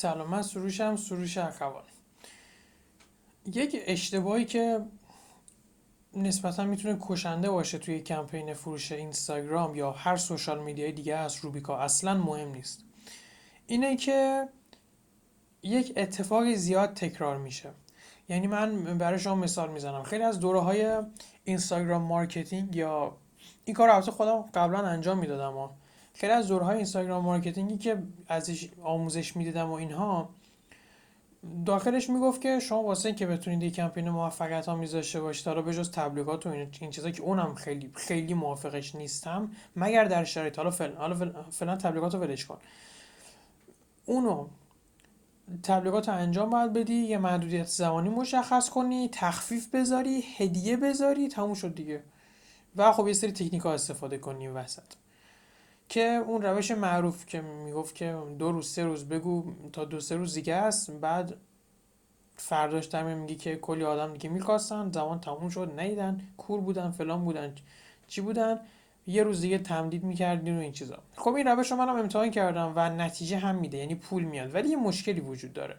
سلام من سروشم سروش اخوان یک اشتباهی که نسبتا می‌تونه کشنده باشه توی کمپین فروش اینستاگرام یا هر social media ی دیگه از روبیکا اصلا مهم نیست. اینه که یک اتفاق زیاد تکرار میشه. یعنی من برای شما مثال می‌زنم. خیلی از دوره های Instagram marketing یا این کار البته خودم قبلا انجام می‌دادم. خیلی از دوره های Instagram marketing ی که ازش آموزش می‌دیدم و اینها داخلش می‌گفت که شما واسه که بتونید یک کمپین موفقیت آمیز داشته باشید حالا بجز تبلیغات و این چیزا که اونم خیلی خیلی موافقش نیستم مگر در شرایط حالا فعلا حالا فعلا تبلیغات رو ولش کن. اونو تبلیغات رو انجام باید بدی یه محدودیت زمانی مشخص کنی تخفیف بذاری هدیه بذاری تموم شد دیگه. و خب یه سری تکنیک ها استفاده کنی وسط. که اون روش معروف که می‌گفت که دو روز سه روز بگو تا دو سه روز دیگه است. بعد فرداش دم میگی که کلی آدم دیگه می‌خواستن. زمان تموم شد نیدن. کور بودن فلان بودن. چی بودن؟ یه روز دیگه تمدید می‌کردین و این چیزا. خب این روش رو منم امتحان کردم و نتیجه هم میده یعنی پول میاد. ولی یه مشکلی وجود داره.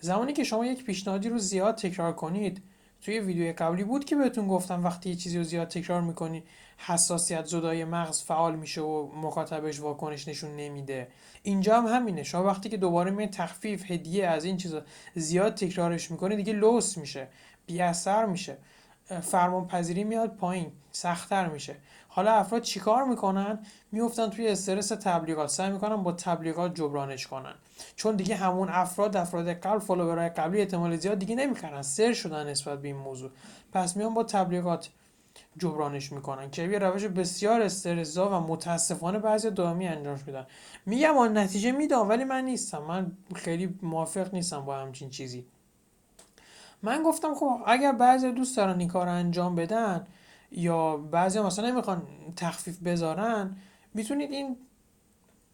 زمانی که شما یک پیشنهادی رو زیاد تکرار کنید توی ویدیو قبلی بود که بهتون گفتم وقتی یه چیزی رو زیاد تکرار می‌کنی حساسیت زدای مغز فعال میشه و مخاطبش واکنش نشون نمیده. اینجا هم همینه. شما وقتی که دوباره می تخفیف هدیه از این چیزا زیاد تکرارش می‌کنه دیگه لوس میشه بی اثر میشه. فرمان پذیری میاد پایین سختتر میشه. حالا افراد چیکار می‌کنن؟ میفتن توی استرس تبلیغات. سعی می‌کنن با تبلیغات جبرانش کنن. چون دیگه همون افراد افراد قبل فالوورای قبلی احتمال زیاد دیگه نمی‌کنن سر شدن نسبت به این موضوع. پس میان با تبلیغات جبرانش می‌کنن که یه روش بسیار استرزا و متاسفانه بعضی دائمی انجام میدن میگم آن نتیجه میدم ولی من نیستم. من خیلی موافق نیستم با همچین چیزی. من گفتم خب اگر بعضی دوست دارن این کار انجام بدن یا بعضی مثلا نمی‌خوان تخفیف بذارن می‌تونید این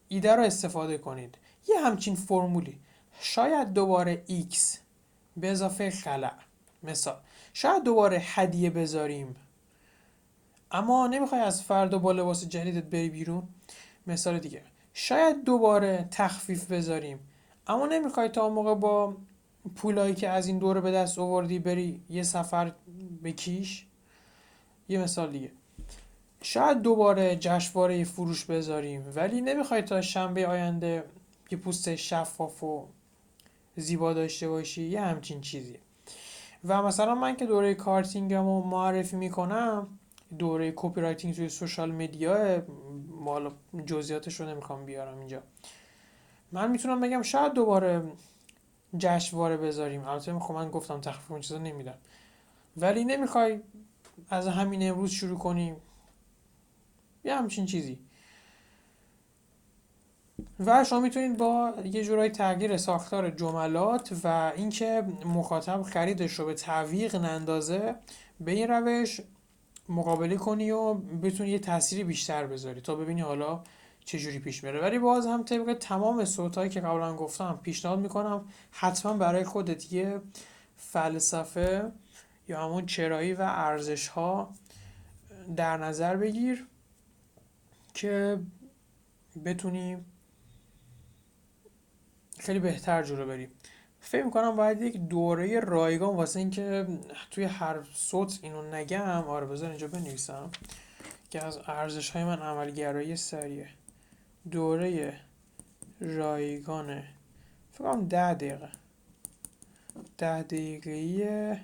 ایده رو استفاده کنید. یه همچین فرمولی. شاید دوباره x به اضافه خلع. مثال. شاید دوباره هدیه بذاریم. اما نمی‌خوای از فردا با لباس جدیدت بری بیرون؟ مثال دیگه. شاید دوباره تخفیف بذاریم. اما نمی‌خوای تا موقع با پولایی که از این دوره به دست آوردی بری یه سفر بکیش یه مثال دیگه. شاید دوباره جشنواره فروش بذاریم ولی نمی‌خوای تا شنبه آینده یه پوست شفاف و زیبا داشته باشی؟ یه همچین چیزی. و مثلا من که دوره copywriting م رو معرفی می‌کنم دوره copywriting توی social media حالا جزئیاتش رو نمی‌خوام بیارم اینجا. من می‌تونم بگم شاید دوباره جشنواره بذاریم. البته خب من گفتم تخفیف اون چیزا نمیدم. ولی نمی‌خوای از همین امروز شروع کنیم یه همچین چیزی. و شما می‌تونید با یه جورای تغییر ساختار جملات و اینکه مخاطب خریدش رو به تعویق نندازه به این روش مقابله کنی و بتونی یه تأثیری بیشتر بذاری تا ببینی حالا چجوری پیش میره. ولی باز هم طبق تمام صوتهایی که قبلا گفتم پیشنهاد می‌کنم حتما برای خودت یه فلسفه یا همون چرایی و ارزش ها در نظر بگیر که بتونی خیلی بهتر جلو بریم فکر می‌کنم باید یک دوره رایگان واسه اینکه توی هر صوت اینو نگم. آره بذار اینجا بنویسم که از ارزش های من عملگرایی سریه. دوره رایگان فکر کنم ده دقیقه. ده دقیقه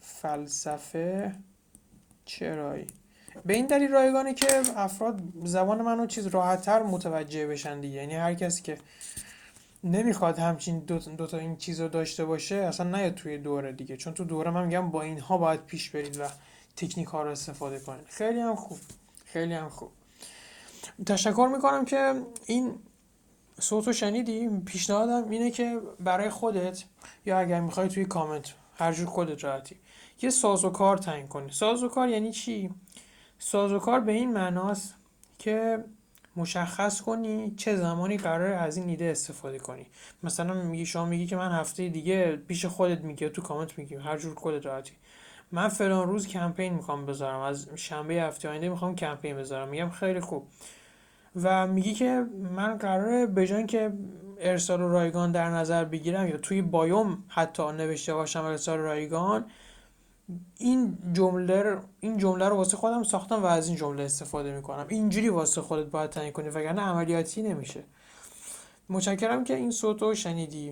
فلسفه چرایی. به این دلیل رایگانه که افراد زبان منو چیز راحتتر متوجه بشن دیگه. یعنی هر کسی که نمی‌خواد همچین دو, تا این چیز رو داشته باشه اصلا نیاد توی دوره دیگه. چون تو دوره من میگم با اینها باید پیش برید و تکنیک ها رو استفاده کنید. خیلی هم خوب. خیلی هم خوب. تشکر می‌کنم که این صوت رو شنیدی. پیشنهادم اینه که برای خودت یا اگر می‌خوای توی کامنت هر جور خودت راحتی یه سازوکار تعیین کنی. سازوکار یعنی چی؟ سازوکار به این معناست که مشخص کنی چه زمانی قرار از این ایده استفاده کنی. مثلا میگی شما میگی که من هفته دیگه پیش خودت میگی تو کامنت میگی هر جور خودت راحتی. من فلان روز کمپین می‌خوام بذارم. از شنبه هفته آینده می‌خوام کمپین بذارم. میگم خیلی خوب. و میگی که من قراره به که ارسال رایگان در نظر بگیرم یا توی بایوم حتی نوشته باشم ارسال رایگان این جمله این جمله رو واسه خودم ساختم و از این جمله استفاده می‌کنم. اینجوری واسه خودت باید تعیین کنی وگرنه عملیاتی نمیشه. متشکرم که این صوت شنیدی.